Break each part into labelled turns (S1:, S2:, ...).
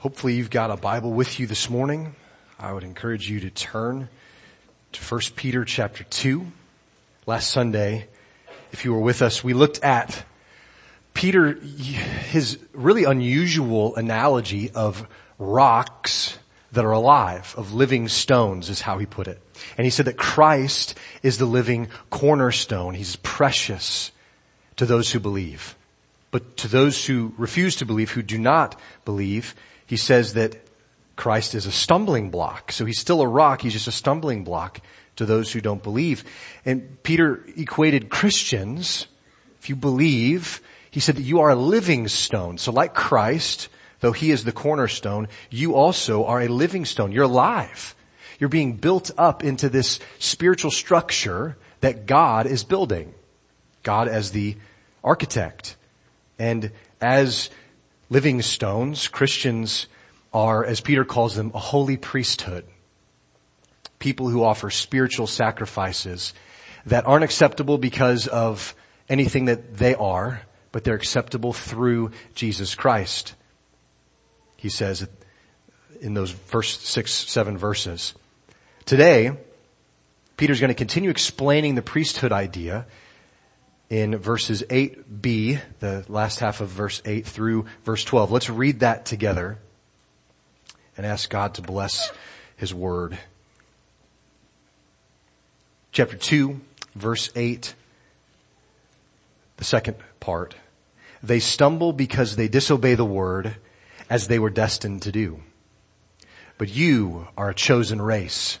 S1: Hopefully you've got a Bible with you this morning. I would encourage you to turn to 1 Peter chapter 2. Last Sunday, if you were with us, we looked at Peter, his really unusual analogy of rocks that are alive, of living stones is how he put it. And he said that Christ is the living cornerstone. He's precious to those who believe. But to those who refuse to believe, who do not believe, he says that Christ is a stumbling block. So he's still a rock, he's just a stumbling block to those who don't believe. And Peter equated Christians, if you believe, he said that you are a living stone. So like Christ, though he is the cornerstone, you also are a living stone. You're alive. You're being built up into this spiritual structure that God is building. God as the architect. And as living stones. Christians are, as Peter calls them, a holy priesthood. People who offer spiritual sacrifices that aren't acceptable because of anything that they are, but they're acceptable through Jesus Christ. He says in those first six, seven verses. Today, Peter's going to continue explaining the priesthood idea in verses 8b, the last half of verse 8 through verse 12. Let's read that together and ask God to bless His Word. Chapter 2, verse 8, the second part. They stumble because they disobey the Word as they were destined to do. But you are a chosen race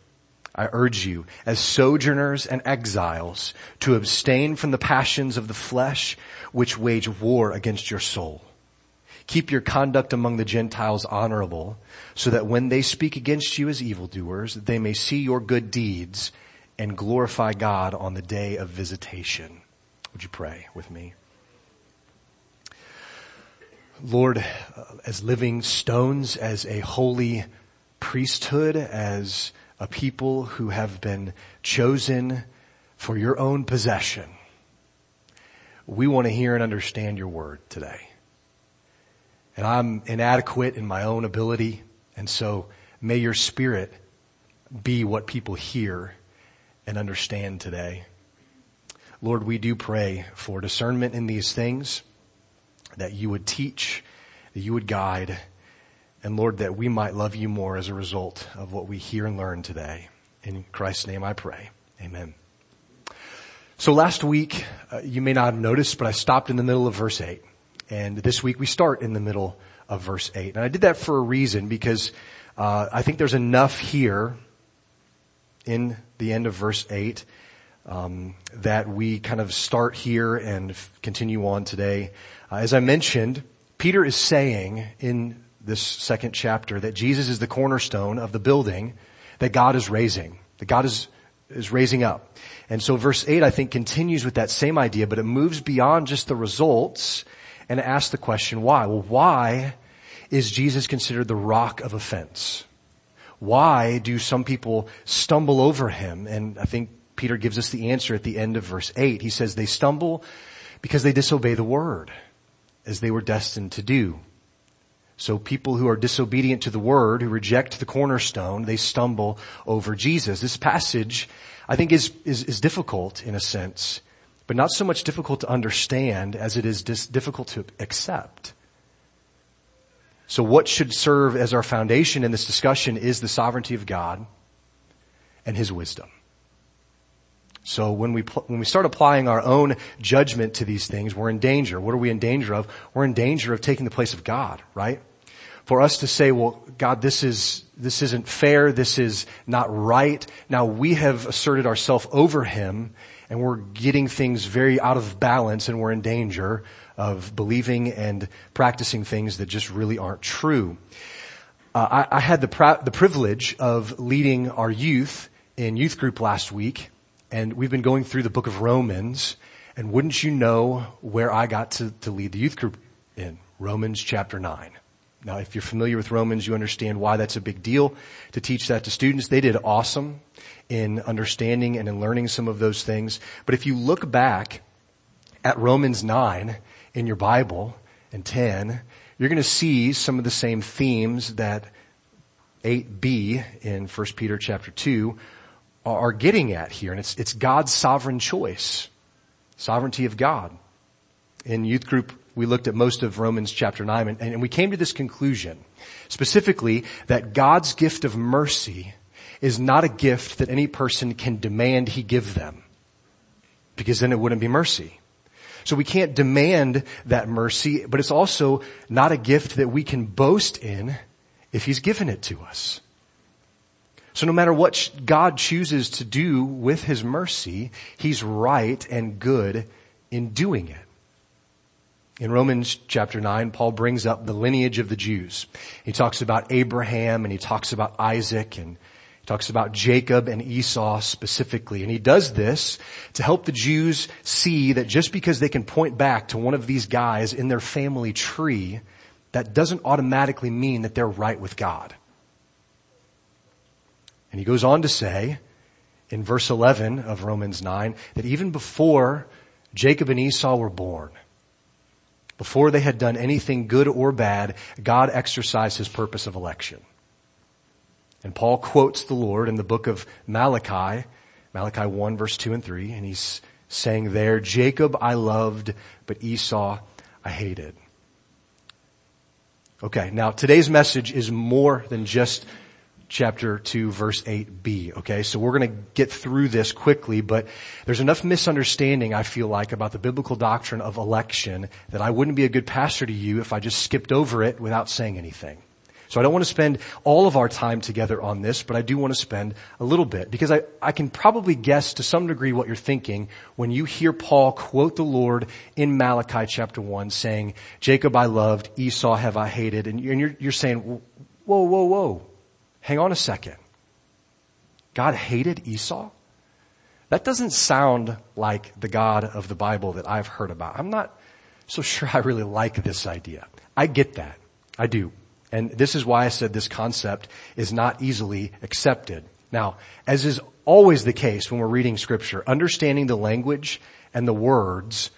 S1: I urge you, as sojourners and exiles, to abstain from the passions of the flesh which wage war against your soul. Keep your conduct among the Gentiles honorable, so that when they speak against you as evildoers, they may see your good deeds and glorify God on the day of visitation. Would you pray with me? Lord, uh, as living stones, as a holy priesthood, as a people who have been chosen for your own possession. We want to hear and understand your word today. And I'm inadequate in my own ability. And so may your spirit be what people hear and understand today. Lord, we do pray for discernment in these things, that you would teach, that you would guide, and Lord, that we might love you more as a result of what we hear and learn today. In Christ's name I pray. Amen. So last week, uh, you may not have noticed, but I stopped in the middle of verse 8. And this week we start in the middle of verse 8. And I did that for a reason because uh, I think there's enough here in the end of verse 8 um, that we kind of start here and f- continue on today. Uh, as I mentioned, Peter is saying in this second chapter that Jesus is the cornerstone of the building that God is raising, that God is, is raising up. And so verse 8 I think continues with that same idea, but it moves beyond just the results and asks the question why? Well, why is Jesus considered the rock of offense? Why do some people stumble over him? And I think Peter gives us the answer at the end of verse 8. He says they stumble because they disobey the word as they were destined to do. So people who are disobedient to the word, who reject the cornerstone, they stumble over Jesus. This passage, I think is, is, is difficult in a sense, but not so much difficult to understand as it is dis- difficult to accept. So what should serve as our foundation in this discussion is the sovereignty of God and His wisdom. So when we, when we start applying our own judgment to these things, we're in danger. What are we in danger of? We're in danger of taking the place of God, right? For us to say, well, God, this is, this isn't fair. This is not right. Now we have asserted ourselves over him and we're getting things very out of balance and we're in danger of believing and practicing things that just really aren't true. Uh, I, I, had the, the privilege of leading our youth in youth group last week and we've been going through the book of Romans, and wouldn't you know where I got to, to lead the youth group in? Romans chapter 9. Now, if you're familiar with Romans, you understand why that's a big deal to teach that to students. They did awesome in understanding and in learning some of those things. But if you look back at Romans 9 in your Bible and 10, you're going to see some of the same themes that 8b in 1 Peter chapter 2 are getting at here. And it's, it's God's sovereign choice. Sovereignty of God. In youth group, we looked at most of Romans chapter 9 and, and we came to this conclusion, specifically that God's gift of mercy is not a gift that any person can demand he give them. Because then it wouldn't be mercy. So we can't demand that mercy, but it's also not a gift that we can boast in if he's given it to us. So no matter what God chooses to do with his mercy, he's right and good in doing it. In Romans chapter 9, Paul brings up the lineage of the Jews. He talks about Abraham and he talks about Isaac and he talks about Jacob and Esau specifically. And he does this to help the Jews see that just because they can point back to one of these guys in their family tree, that doesn't automatically mean that they're right with God. And he goes on to say in verse 11 of Romans 9 that even before Jacob and Esau were born, before they had done anything good or bad, God exercised his purpose of election. And Paul quotes the Lord in the book of Malachi, Malachi 1 verse 2 and 3, and he's saying there, Jacob I loved, but Esau I hated. Okay, now today's message is more than just chapter 2 verse 8b, okay? So we're gonna get through this quickly, but there's enough misunderstanding I feel like about the biblical doctrine of election that I wouldn't be a good pastor to you if I just skipped over it without saying anything. So I don't want to spend all of our time together on this, but I do want to spend a little bit because I, I can probably guess to some degree what you're thinking when you hear Paul quote the Lord in Malachi chapter 1 saying, Jacob I loved, Esau have I hated. And you're, you're saying, whoa, whoa, whoa. Hang on a second. God hated Esau? That doesn't sound like the God of the Bible that I've heard about. I'm not so sure I really like this idea. I get that. I do. And this is why I said this concept is not easily accepted. Now, as is always the case when we're reading scripture, understanding the language and the words,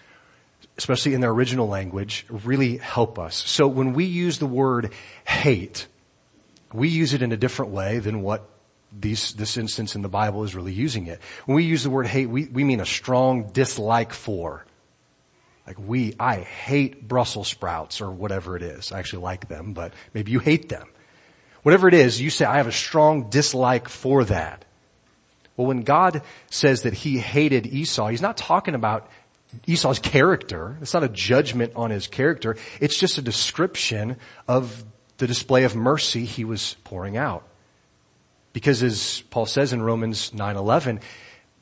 S1: especially in their original language, really help us. So when we use the word hate, we use it in a different way than what these, this instance in the Bible is really using it. When we use the word hate, we, we mean a strong dislike for, like we, I hate Brussels sprouts or whatever it is. I actually like them, but maybe you hate them. Whatever it is, you say, I have a strong dislike for that. Well, when God says that he hated Esau, he's not talking about Esau's character. It's not a judgment on his character. It's just a description of the display of mercy he was pouring out. Because as Paul says in Romans 9:11,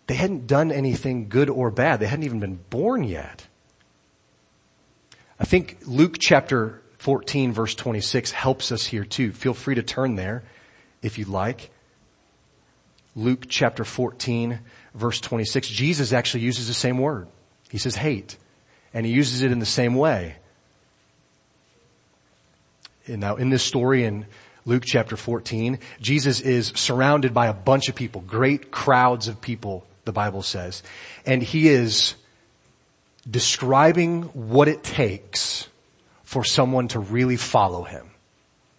S1: they hadn't done anything good or bad. They hadn't even been born yet. I think Luke chapter 14 verse 26 helps us here too. Feel free to turn there if you'd like. Luke chapter 14 verse 26. Jesus actually uses the same word. He says hate. And he uses it in the same way. Now in this story in Luke chapter 14, Jesus is surrounded by a bunch of people, great crowds of people, the Bible says. And he is describing what it takes for someone to really follow him.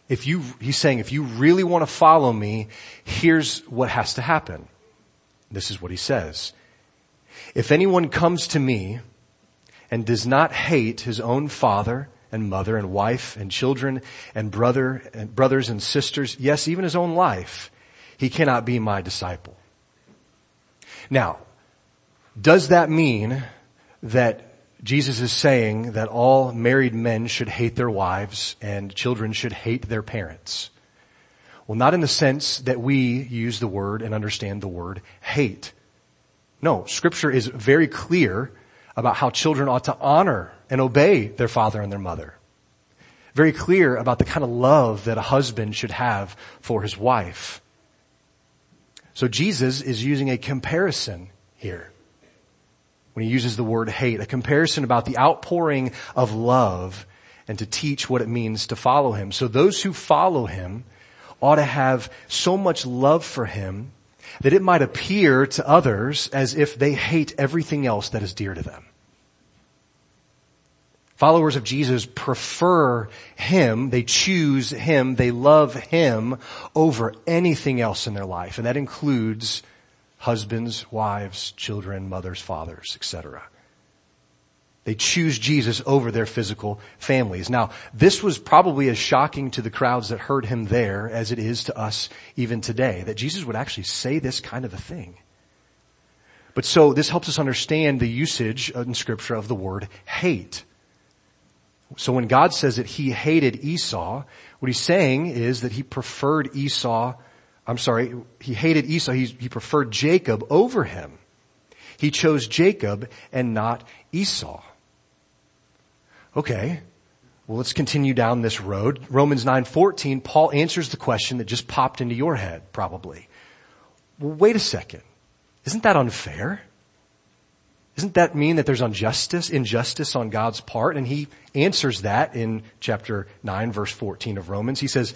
S1: If you, he's saying, if you really want to follow me, here's what has to happen. This is what he says. If anyone comes to me and does not hate his own father and mother and wife and children and brother and brothers and sisters, yes, even his own life, he cannot be my disciple. Now, does that mean that Jesus is saying that all married men should hate their wives and children should hate their parents. Well, not in the sense that we use the word and understand the word hate. No, scripture is very clear about how children ought to honor and obey their father and their mother. Very clear about the kind of love that a husband should have for his wife. So Jesus is using a comparison here when he uses the word hate, a comparison about the outpouring of love and to teach what it means to follow him. So those who follow him ought to have so much love for him that it might appear to others as if they hate everything else that is dear to them. Followers of Jesus prefer Him, they choose Him, they love Him over anything else in their life. And that includes husbands, wives, children, mothers, fathers, etc. They choose Jesus over their physical families. Now, this was probably as shocking to the crowds that heard him there as it is to us even today, that Jesus would actually say this kind of a thing. But so this helps us understand the usage in scripture of the word hate. So when God says that he hated Esau, what he's saying is that he preferred Esau, I'm sorry, he hated Esau, he, he preferred Jacob over him. He chose Jacob and not Esau. Okay. Well, let's continue down this road. Romans 9:14, Paul answers the question that just popped into your head probably. Well, wait a second. Isn't that unfair? Doesn't that mean that there's injustice, injustice on God's part? And he answers that in chapter 9 verse 14 of Romans. He says,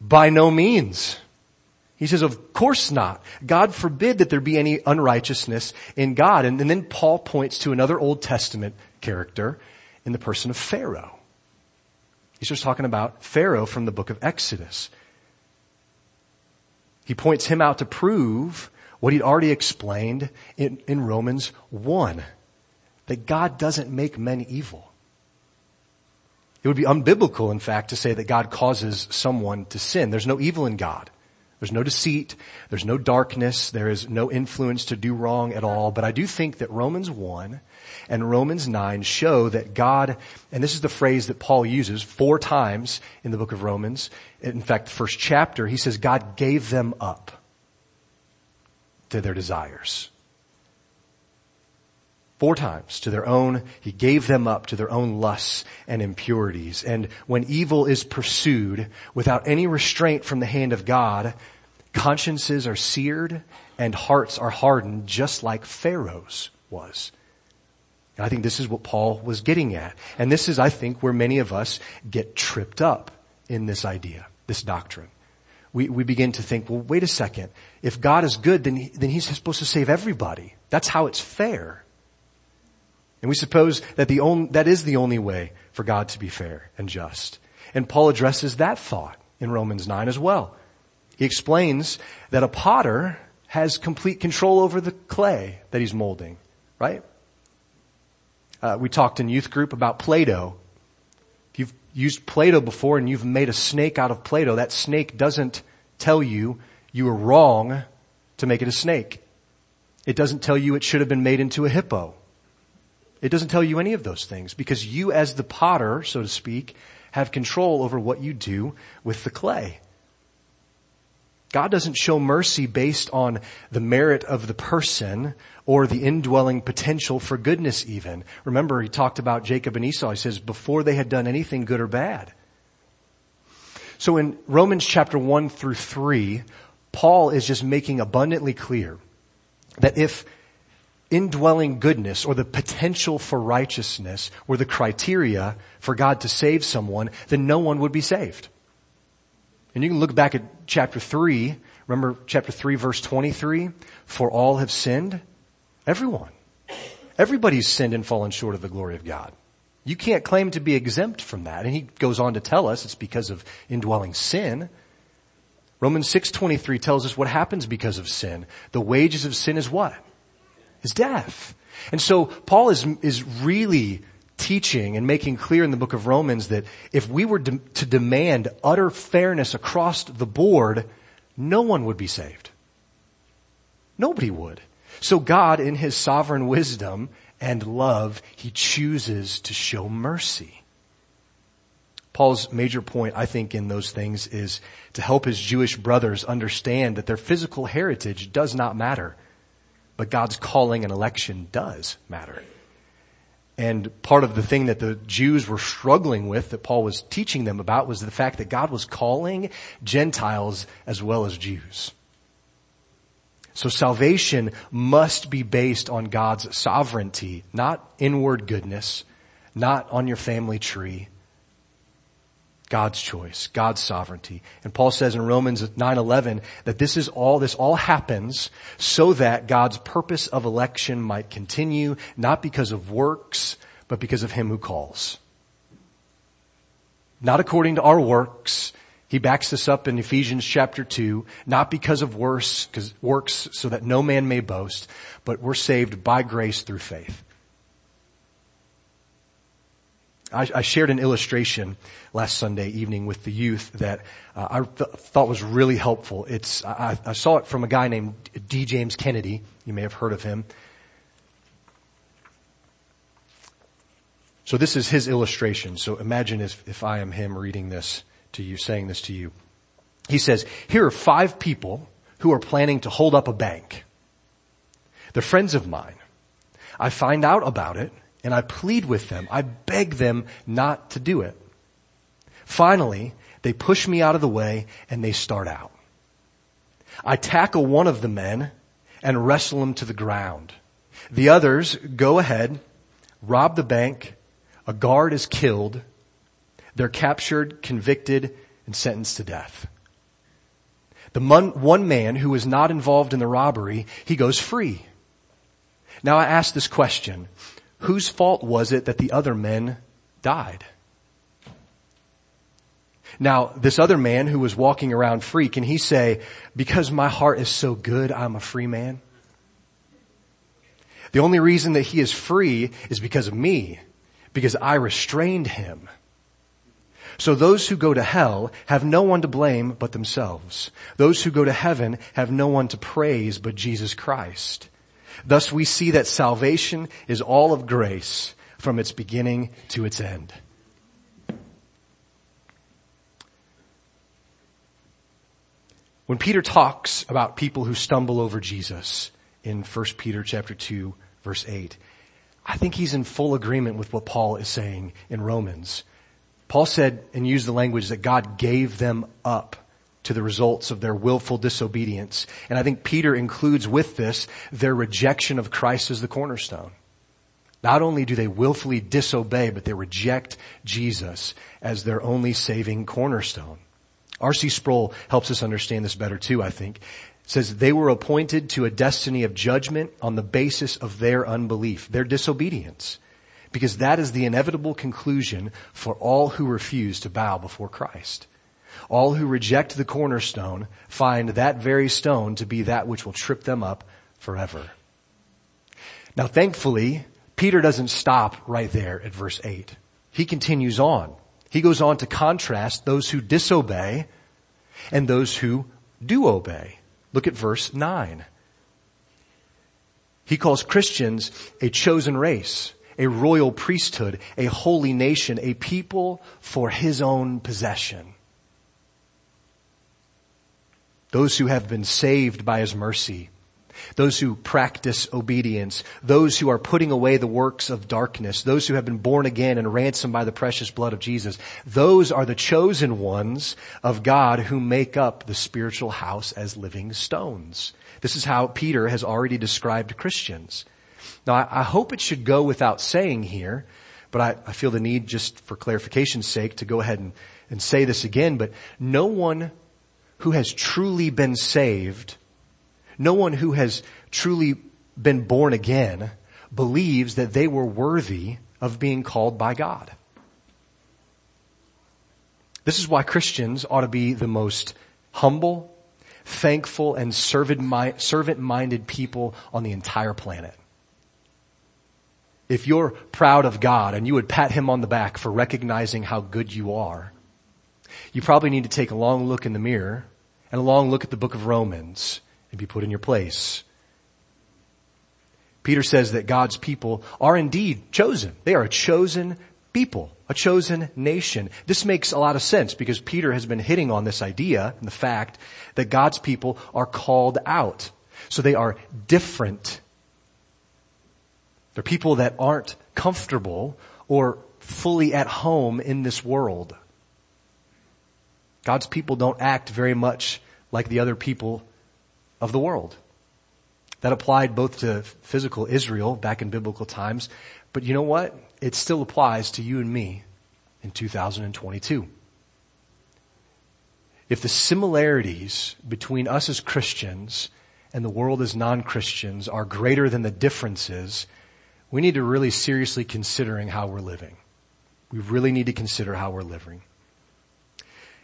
S1: by no means. He says, of course not. God forbid that there be any unrighteousness in God. And, and then Paul points to another Old Testament character in the person of Pharaoh. He's just talking about Pharaoh from the book of Exodus. He points him out to prove what he'd already explained in, in Romans 1. That God doesn't make men evil. It would be unbiblical, in fact, to say that God causes someone to sin. There's no evil in God. There's no deceit. There's no darkness. There is no influence to do wrong at all. But I do think that Romans 1 and Romans 9 show that God, and this is the phrase that Paul uses four times in the book of Romans. In fact, the first chapter, he says God gave them up to their desires. Four times to their own, he gave them up to their own lusts and impurities. And when evil is pursued without any restraint from the hand of God, consciences are seared and hearts are hardened just like Pharaoh's was. And I think this is what Paul was getting at. And this is, I think, where many of us get tripped up in this idea, this doctrine we, we begin to think, well, wait a second. If God is good, then, he, then He's supposed to save everybody. That's how it's fair. And we suppose that the only, that is the only way for God to be fair and just. And Paul addresses that thought in Romans 9 as well. He explains that a potter has complete control over the clay that he's molding, right? Uh, we talked in youth group about Play-Doh If you've used Play-Doh before and you've made a snake out of Play-Doh, that snake doesn't tell you you were wrong to make it a snake. It doesn't tell you it should have been made into a hippo. It doesn't tell you any of those things because you as the potter, so to speak, have control over what you do with the clay. God doesn't show mercy based on the merit of the person or the indwelling potential for goodness even. Remember, he talked about Jacob and Esau. He says, before they had done anything good or bad. So in Romans chapter 1 through 3, Paul is just making abundantly clear that if indwelling goodness or the potential for righteousness were the criteria for God to save someone, then no one would be saved. And you can look back at chapter 3. Remember chapter 3 verse 23? For all have sinned. Everyone. Everybody's sinned and fallen short of the glory of God. You can't claim to be exempt from that. And he goes on to tell us it's because of indwelling sin. Romans 6:23 tells us what happens because of sin. The wages of sin is what? Is death. And so Paul is is really teaching and making clear in the book of Romans that if we were de- to demand utter fairness across the board, no one would be saved. Nobody would. So God, in His sovereign wisdom and love, He chooses to show mercy. Paul's major point, I think, in those things is to help his Jewish brothers understand that their physical heritage does not matter, but God's calling and election does matter. And part of the thing that the Jews were struggling with that Paul was teaching them about was the fact that God was calling Gentiles as well as Jews. So salvation must be based on God's sovereignty, not inward goodness, not on your family tree. God's choice, God's sovereignty. And Paul says in Romans 9:11 that this is all this all happens so that God's purpose of election might continue not because of works but because of him who calls. Not according to our works, he backs this up in Ephesians chapter 2, not because of works, because works so that no man may boast, but we're saved by grace through faith. I, I shared an illustration last Sunday evening with the youth that uh, I th- thought was really helpful. It's I, I saw it from a guy named D. James Kennedy. You may have heard of him. So this is his illustration. So imagine if, if I am him reading this to you, saying this to you. He says, here are five people who are planning to hold up a bank. They're friends of mine. I find out about it and I plead with them. I beg them not to do it. Finally, they push me out of the way and they start out. I tackle one of the men and wrestle him to the ground. The others go ahead, rob the bank, a guard is killed, they're captured, convicted, and sentenced to death. The one man who was not involved in the robbery, he goes free. Now I ask this question. Whose fault was it that the other men died? Now, this other man who was walking around free, can he say, because my heart is so good, I'm a free man? The only reason that he is free is because of me, because I restrained him. So those who go to hell have no one to blame but themselves. Those who go to heaven have no one to praise but Jesus Christ. Thus we see that salvation is all of grace from its beginning to its end. When Peter talks about people who stumble over Jesus in 1 Peter chapter 2 verse 8, I think he's in full agreement with what Paul is saying in Romans Paul said and used the language that God gave them up to the results of their willful disobedience. And I think Peter includes with this their rejection of Christ as the cornerstone. Not only do they willfully disobey, but they reject Jesus as their only saving cornerstone. R.C. Sproul helps us understand this better too, I think. It says they were appointed to a destiny of judgment on the basis of their unbelief, their disobedience because that is the inevitable conclusion for all who refuse to bow before Christ. All who reject the cornerstone find that very stone to be that which will trip them up forever. Now thankfully, Peter doesn't stop right there at verse 8. He continues on. He goes on to contrast those who disobey and those who do obey. Look at verse 9. He calls Christians a chosen race, a royal priesthood, a holy nation, a people for his own possession. Those who have been saved by his mercy, those who practice obedience, those who are putting away the works of darkness, those who have been born again and ransomed by the precious blood of Jesus, those are the chosen ones of God who make up the spiritual house as living stones. This is how Peter has already described Christians. Now I, hope it should go without saying here, but I, I, feel the need just for clarification's sake to go ahead and, and say this again, but no one who has truly been saved, no one who has truly been born again believes that they were worthy of being called by God. This is why Christians ought to be the most humble, thankful, and servant-minded people on the entire planet if you're proud of God and you would pat him on the back for recognizing how good you are, you probably need to take a long look in the mirror and a long look at the book of Romans and be put in your place. Peter says that God's people are indeed chosen. They are a chosen people, a chosen nation. This makes a lot of sense because Peter has been hitting on this idea and the fact that God's people are called out. So they are different they're people that aren't comfortable or fully at home in this world. God's people don't act very much like the other people of the world. That applied both to physical Israel back in biblical times, but you know what? It still applies to you and me in 2022. If the similarities between us as Christians and the world as non-Christians are greater than the differences, we need to really seriously considering how we're living. We really need to consider how we're living.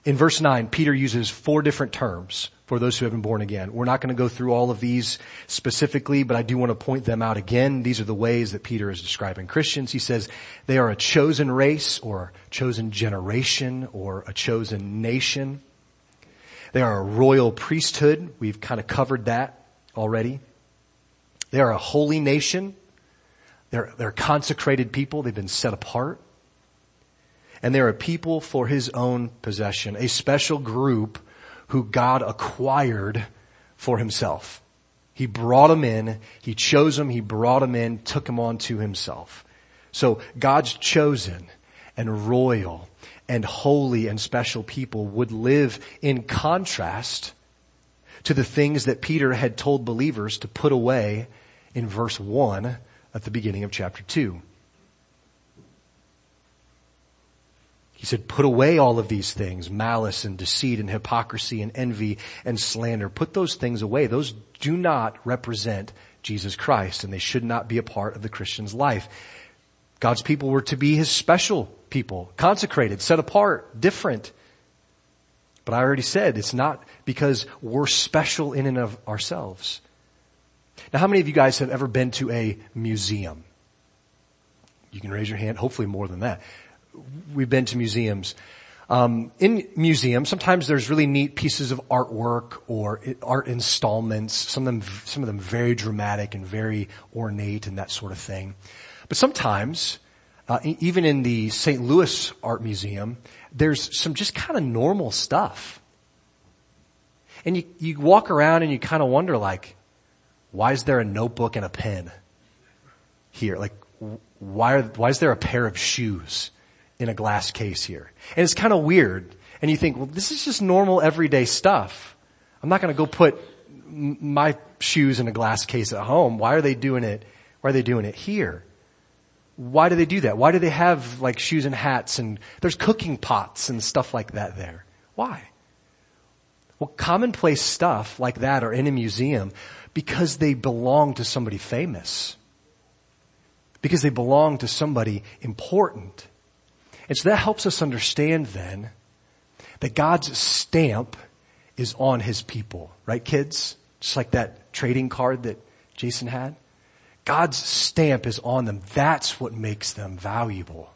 S1: In verse 9, Peter uses four different terms for those who have been born again. We're not going to go through all of these specifically, but I do want to point them out again. These are the ways that Peter is describing Christians. He says they are a chosen race or chosen generation or a chosen nation. They are a royal priesthood. We've kind of covered that already. They are a holy nation. They're, they're consecrated people. They've been set apart and they're a people for his own possession, a special group who God acquired for himself. He brought them in, he chose them, he brought them in, took them on to himself. So God's chosen and royal and holy and special people would live in contrast to the things that Peter had told believers to put away in verse 1 at the beginning of chapter 2. He said, put away all of these things, malice and deceit and hypocrisy and envy and slander. Put those things away. Those do not represent Jesus Christ and they should not be a part of the Christian's life. God's people were to be his special people, consecrated, set apart, different. But I already said it's not because we're special in and of ourselves. Now how many of you guys have ever been to a museum? You can raise your hand, hopefully more than that we've been to museums. Um, in museums, sometimes there's really neat pieces of artwork or art installments. Some of them, some of them very dramatic and very ornate and that sort of thing. But sometimes, uh, even in the St. Louis Art Museum, there's some just kind of normal stuff. And you, you walk around and you kind of wonder like, why is there a notebook and a pen here? Like, why, are, why is there a pair of shoes? In a glass case here. And it's kind of weird. And you think, well, this is just normal everyday stuff. I'm not going to go put my shoes in a glass case at home. Why are they doing it? Why are they doing it here? Why do they do that? Why do they have like shoes and hats and there's cooking pots and stuff like that there? Why? Well, commonplace stuff like that are in a museum because they belong to somebody famous. Because they belong to somebody important. And so that helps us understand then that God's stamp is on his people, right kids? Just like that trading card that Jason had. God's stamp is on them. That's what makes them valuable.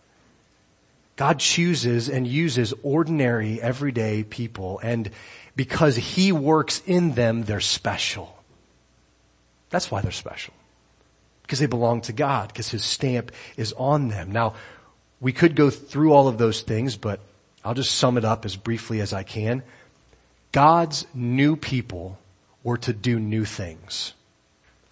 S1: God chooses and uses ordinary, everyday people and because He works in them, they're special. That's why they're special. Because they belong to God, because His stamp is on them. Now, we could go through all of those things, but I'll just sum it up as briefly as I can. God's new people were to do new things.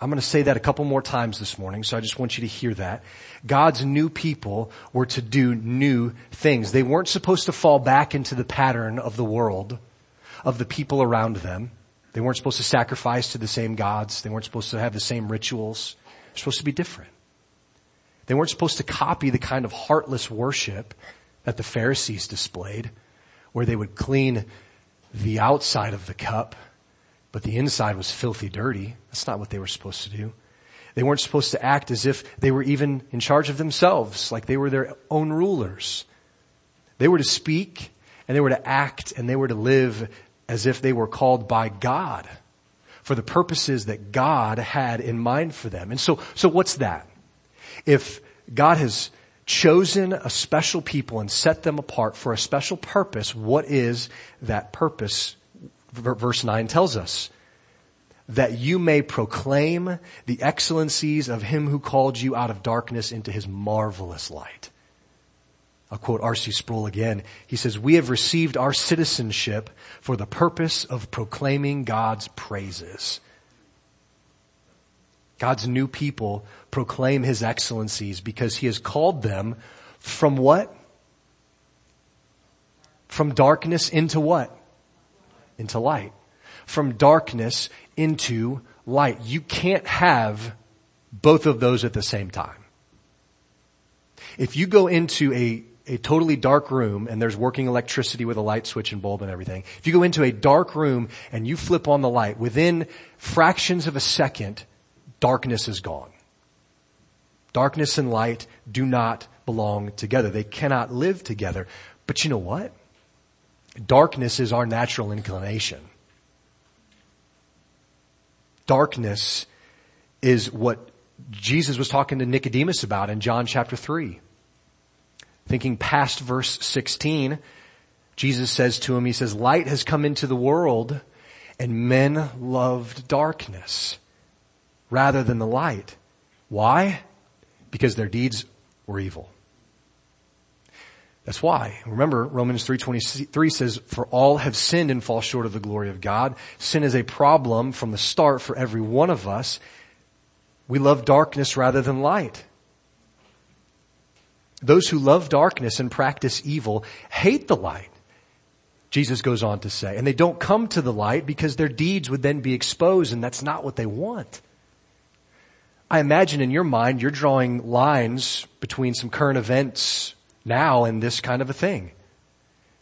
S1: I'm going to say that a couple more times this morning, so I just want you to hear that. God's new people were to do new things. They weren't supposed to fall back into the pattern of the world, of the people around them. They weren't supposed to sacrifice to the same gods. They weren't supposed to have the same rituals. They're supposed to be different. They weren't supposed to copy the kind of heartless worship that the Pharisees displayed, where they would clean the outside of the cup, but the inside was filthy dirty. That's not what they were supposed to do. They weren't supposed to act as if they were even in charge of themselves, like they were their own rulers. They were to speak and they were to act and they were to live as if they were called by God for the purposes that God had in mind for them. And so, so what's that? If God has chosen a special people and set them apart for a special purpose, what is that purpose? Verse 9 tells us that you may proclaim the excellencies of him who called you out of darkness into his marvelous light. I'll quote R.C. Sproul again. He says, we have received our citizenship for the purpose of proclaiming God's praises. God's new people proclaim his excellencies because he has called them from what? From darkness into what? Into light. From darkness into light. You can't have both of those at the same time. If you go into a, a totally dark room and there's working electricity with a light switch and bulb and everything, if you go into a dark room and you flip on the light, within fractions of a second, darkness is gone. Darkness and light do not belong together. They cannot live together. But you know what? Darkness is our natural inclination. Darkness is what Jesus was talking to Nicodemus about in John chapter 3. Thinking past verse 16, Jesus says to him, he says, light has come into the world and men loved darkness rather than the light. Why? Because their deeds were evil. That's why. Remember, Romans 3.23 says, for all have sinned and fall short of the glory of God. Sin is a problem from the start for every one of us. We love darkness rather than light. Those who love darkness and practice evil hate the light. Jesus goes on to say, and they don't come to the light because their deeds would then be exposed and that's not what they want. I imagine in your mind you're drawing lines between some current events now and this kind of a thing.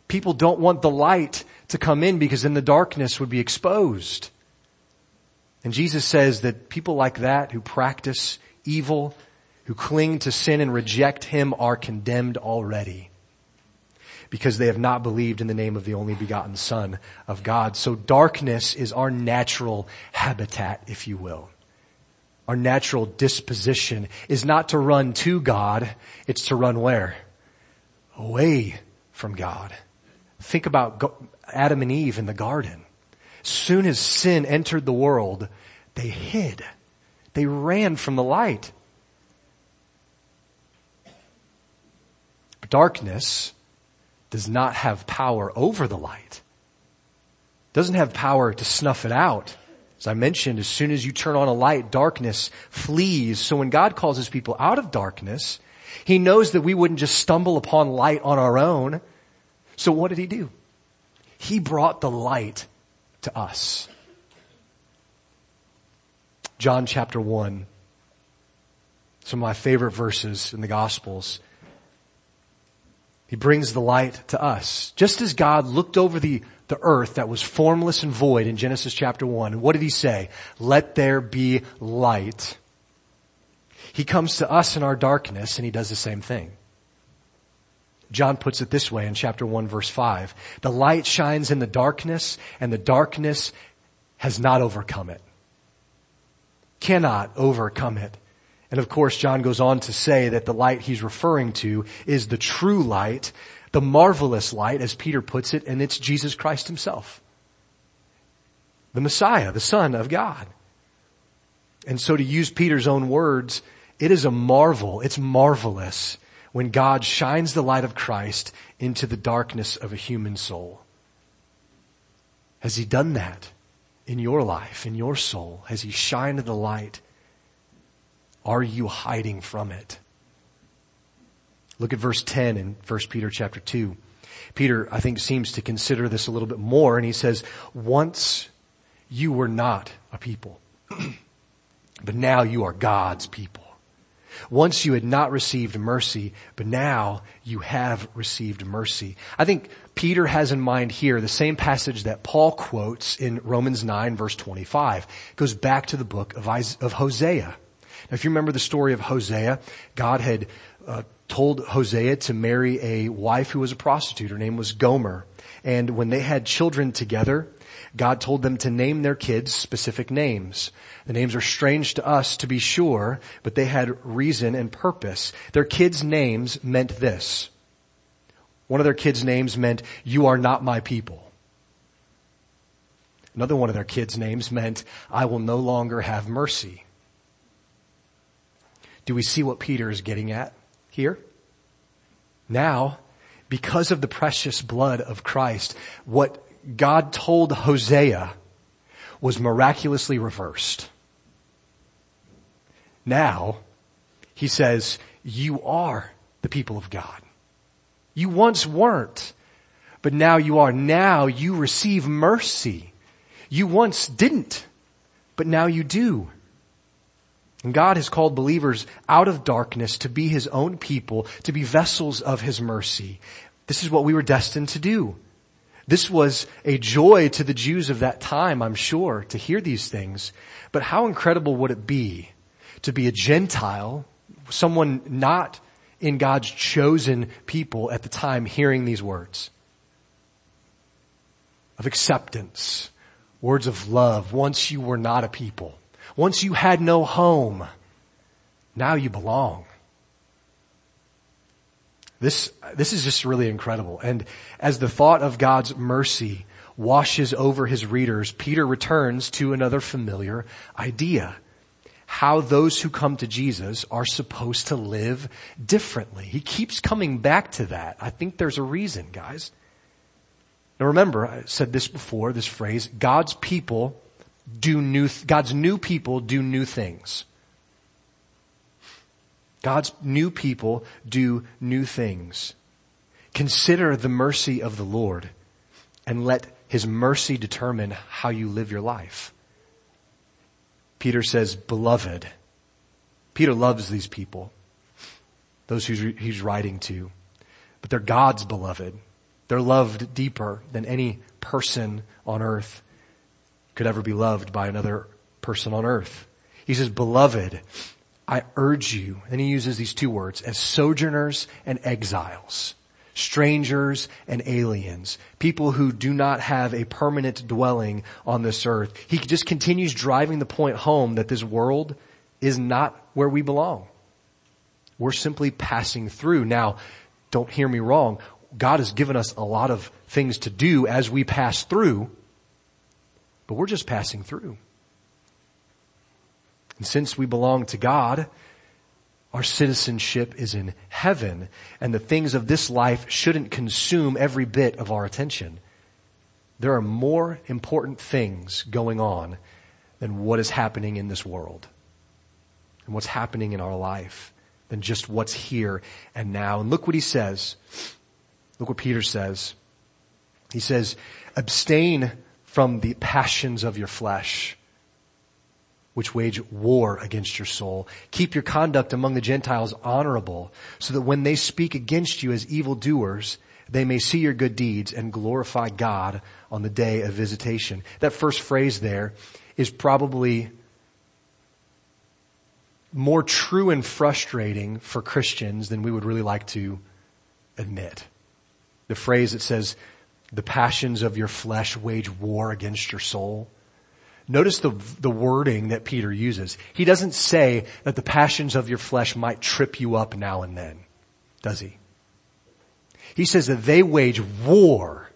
S1: People don't want the light to come in because then the darkness would be exposed. And Jesus says that people like that who practice evil who cling to sin and reject Him are condemned already because they have not believed in the name of the only begotten Son of God. So darkness is our natural habitat, if you will. Our natural disposition is not to run to God, it's to run where? Away from God. Think about Adam and Eve in the garden. Soon as sin entered the world, they hid. They ran from the light. darkness does not have power over the light. Doesn't have power to snuff it out. As I mentioned, as soon as you turn on a light, darkness flees. So when God calls his people out of darkness, he knows that we wouldn't just stumble upon light on our own. So what did he do? He brought the light to us. John chapter 1. Some of my favorite verses in the Gospels. He brings the light to us. Just as God looked over the, the earth that was formless and void in Genesis chapter 1, what did he say? Let there be light. He comes to us in our darkness and he does the same thing. John puts it this way in chapter 1 verse 5. The light shines in the darkness and the darkness has not overcome it. Cannot overcome it. And of course, John goes on to say that the light he's referring to is the true light, the marvelous light, as Peter puts it, and it's Jesus Christ himself. The Messiah, the Son of God. And so to use Peter's own words, it is a marvel, it's marvelous when God shines the light of Christ into the darkness of a human soul. Has he done that in your life, in your soul? Has he shined the light are you hiding from it? Look at verse 10 in 1 Peter chapter 2. Peter, I think, seems to consider this a little bit more and he says, once you were not a people, but now you are God's people. Once you had not received mercy, but now you have received mercy. I think Peter has in mind here the same passage that Paul quotes in Romans 9 verse 25. It goes back to the book of, of Hosea. Now, if you remember the story of Hosea, God had uh, told Hosea to marry a wife who was a prostitute. Her name was Gomer. And when they had children together, God told them to name their kids specific names. The names are strange to us to be sure, but they had reason and purpose. Their kids' names meant this. One of their kids' names meant, you are not my people. Another one of their kids' names meant, I will no longer have mercy. Do we see what Peter is getting at here? Now, because of the precious blood of Christ, what God told Hosea was miraculously reversed. Now, he says, you are the people of God. You once weren't, but now you are. Now you receive mercy. You once didn't, but now you do. And God has called believers out of darkness to be His own people, to be vessels of His mercy. This is what we were destined to do. This was a joy to the Jews of that time, I'm sure, to hear these things. But how incredible would it be to be a Gentile, someone not in God's chosen people at the time hearing these words of acceptance, words of love. Once you were not a people. Once you had no home. Now you belong. This, this is just really incredible. And as the thought of God's mercy washes over his readers, Peter returns to another familiar idea. How those who come to Jesus are supposed to live differently. He keeps coming back to that. I think there's a reason, guys. Now remember, I said this before, this phrase, God's people do new, God's new people do new things. God's new people do new things. Consider the mercy of the Lord and let his mercy determine how you live your life. Peter says, beloved. Peter loves these people, those who he's writing to, but they're God's beloved. They're loved deeper than any person on earth could ever be loved by another person on earth. He says, beloved, I urge you, and he uses these two words, as sojourners and exiles, strangers and aliens, people who do not have a permanent dwelling on this earth. He just continues driving the point home that this world is not where we belong. We're simply passing through. Now, don't hear me wrong. God has given us a lot of things to do as we pass through, but we're just passing through. And since we belong to God, our citizenship is in heaven and the things of this life shouldn't consume every bit of our attention. There are more important things going on than what is happening in this world and what's happening in our life than just what's here and now. And look what he says. Look what Peter says. He says, abstain from the passions of your flesh which wage war against your soul. Keep your conduct among the Gentiles honorable, so that when they speak against you as evildoers, they may see your good deeds and glorify God on the day of visitation. That first phrase there is probably more true and frustrating for Christians than we would really like to admit. The phrase that says, the passions of your flesh wage war against your soul. Notice the, the wording that Peter uses. He doesn't say that the passions of your flesh might trip you up now and then, does he? He says that they wage war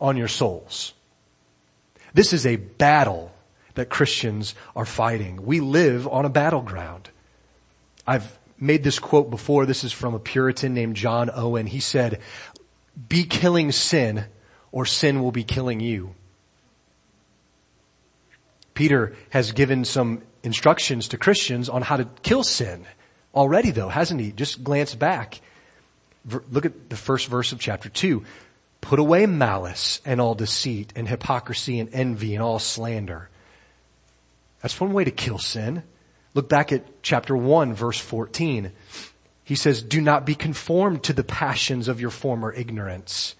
S1: on your souls. This is a battle that Christians are fighting. We live on a battleground. I've made this quote before. This is from a Puritan named John Owen. He said, be killing sin or sin will be killing you. Peter has given some instructions to Christians on how to kill sin already though, hasn't he? Just glance back. Look at the first verse of chapter two. Put away malice and all deceit and hypocrisy and envy and all slander. That's one way to kill sin. Look back at chapter 1 verse 14. He says, do not be conformed to the passions of your former ignorance.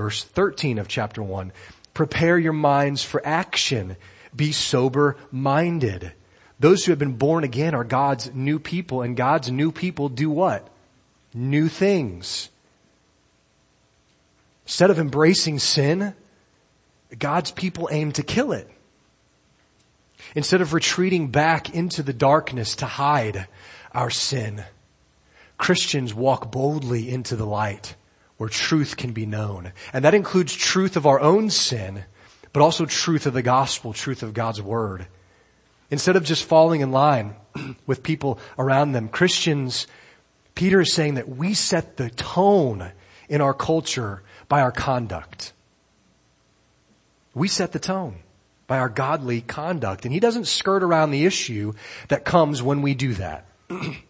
S1: Verse 13 of chapter 1. Prepare your minds for action. Be sober minded. Those who have been born again are God's new people and God's new people do what? New things. Instead of embracing sin, God's people aim to kill it. Instead of retreating back into the darkness to hide our sin, Christians walk boldly into the light where truth can be known. And that includes truth of our own sin, but also truth of the gospel, truth of God's word. Instead of just falling in line with people around them, Christians, Peter is saying that we set the tone in our culture by our conduct. We set the tone by our godly conduct. And he doesn't skirt around the issue that comes when we do that.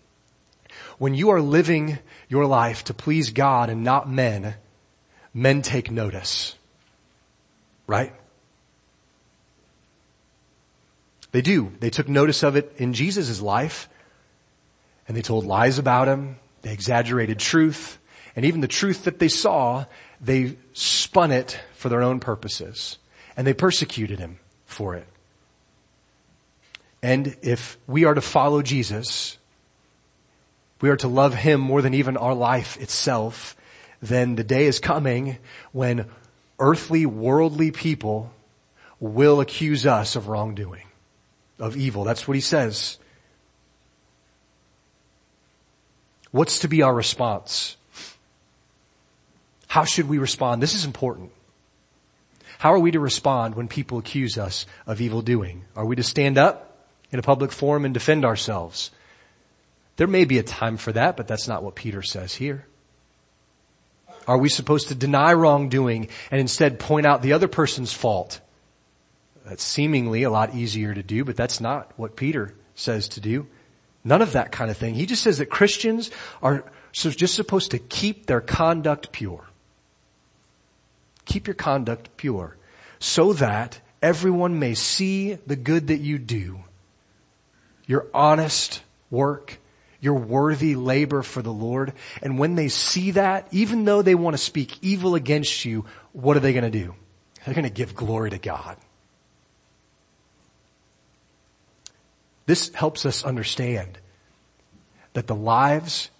S1: when you are living your life to please God and not men, men take notice. Right? They do. They took notice of it in Jesus' life and they told lies about him. They exaggerated truth and even the truth that they saw, they spun it for their own purposes and they persecuted him for it. And if we are to follow Jesus, we are to love him more than even our life itself, then the day is coming when earthly, worldly people will accuse us of wrongdoing, of evil. That's what he says. What's to be our response? How should we respond? This is important. How are we to respond when people accuse us of evil doing? Are we to stand up in a public forum and defend ourselves? There may be a time for that, but that's not what Peter says here. Are we supposed to deny wrongdoing and instead point out the other person's fault? That's seemingly a lot easier to do, but that's not what Peter says to do. None of that kind of thing. He just says that Christians are just supposed to keep their conduct pure. Keep your conduct pure so that everyone may see the good that you do, your honest work, your worthy labor for the Lord. And when they see that, even though they want to speak evil against you, what are they going to do? They're going to give glory to God. This helps us understand that the lives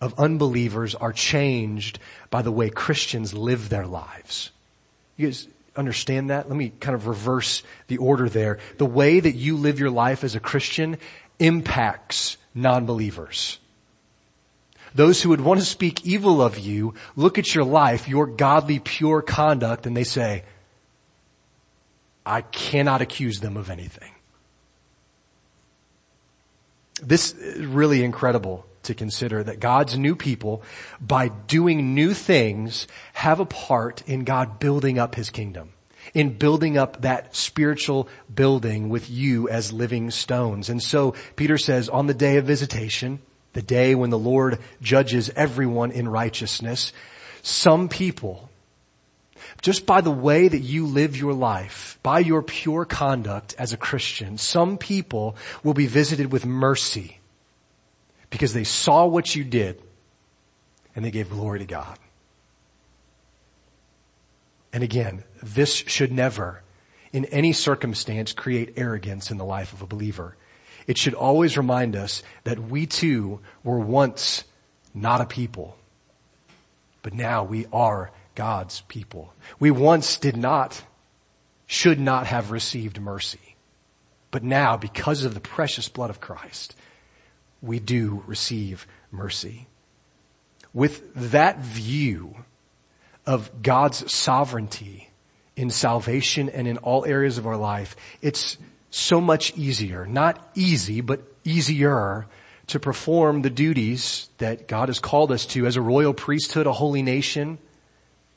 S1: of unbelievers are changed by the way Christians live their lives. You guys understand that? Let me kind of reverse the order there. The way that you live your life as a Christian impacts non-believers. Those who would want to speak evil of you look at your life, your godly pure conduct, and they say, I cannot accuse them of anything. This is really incredible to consider that God's new people, by doing new things, have a part in God building up His kingdom. In building up that spiritual building with you as living stones. And so Peter says on the day of visitation, the day when the Lord judges everyone in righteousness, some people, just by the way that you live your life, by your pure conduct as a Christian, some people will be visited with mercy because they saw what you did and they gave glory to God. And again, this should never, in any circumstance, create arrogance in the life of a believer. It should always remind us that we too were once not a people, but now we are God's people. We once did not, should not have received mercy. But now, because of the precious blood of Christ, we do receive mercy. With that view of God's sovereignty in salvation and in all areas of our life, it's so much easier, not easy, but easier to perform the duties that God has called us to as a royal priesthood, a holy nation,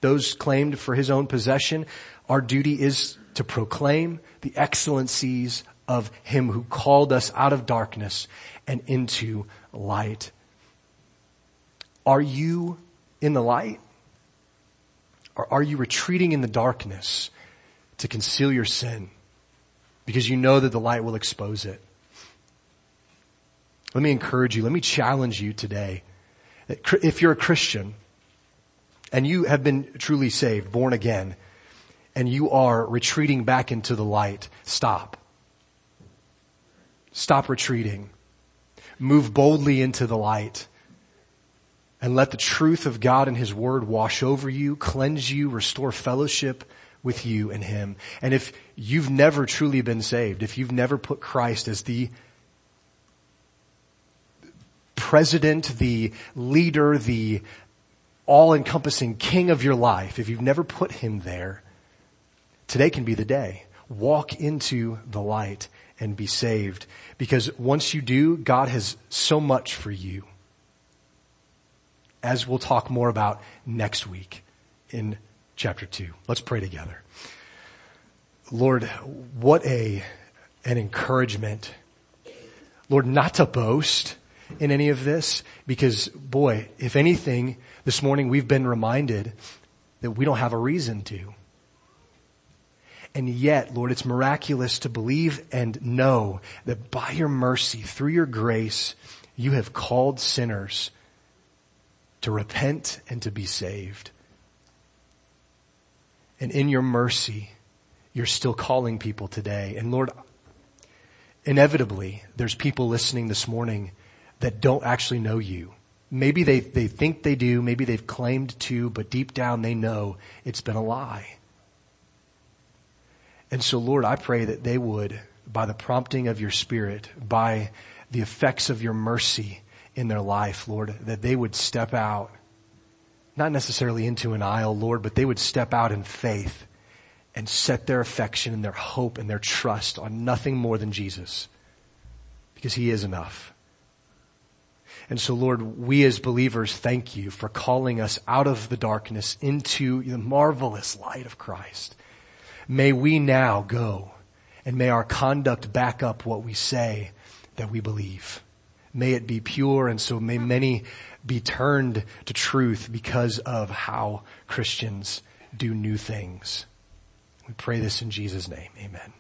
S1: those claimed for his own possession. Our duty is to proclaim the excellencies of him who called us out of darkness and into light. Are you in the light? Or are you retreating in the darkness to conceal your sin? Because you know that the light will expose it. Let me encourage you. Let me challenge you today. If you're a Christian and you have been truly saved, born again, and you are retreating back into the light, stop. Stop retreating. Move boldly into the light and let the truth of God and His Word wash over you, cleanse you, restore fellowship with you and Him. And if you've never truly been saved, if you've never put Christ as the president, the leader, the all-encompassing king of your life, if you've never put Him there, today can be the day. Walk into the light and be saved. Because once you do, God has so much for you. As we'll talk more about next week in chapter two. Let's pray together. Lord, what a, an encouragement. Lord, not to boast in any of this because boy, if anything, this morning we've been reminded that we don't have a reason to. And yet, Lord, it's miraculous to believe and know that by your mercy, through your grace, you have called sinners to repent and to be saved. And in your mercy, you're still calling people today. And Lord, inevitably, there's people listening this morning that don't actually know you. Maybe they, they think they do, maybe they've claimed to, but deep down they know it's been a lie. And so Lord, I pray that they would, by the prompting of your spirit, by the effects of your mercy in their life, Lord, that they would step out, not necessarily into an aisle, Lord, but they would step out in faith and set their affection and their hope and their trust on nothing more than Jesus. Because He is enough. And so Lord, we as believers thank you for calling us out of the darkness into the marvelous light of Christ. May we now go and may our conduct back up what we say that we believe. May it be pure and so may many be turned to truth because of how Christians do new things. We pray this in Jesus' name. Amen.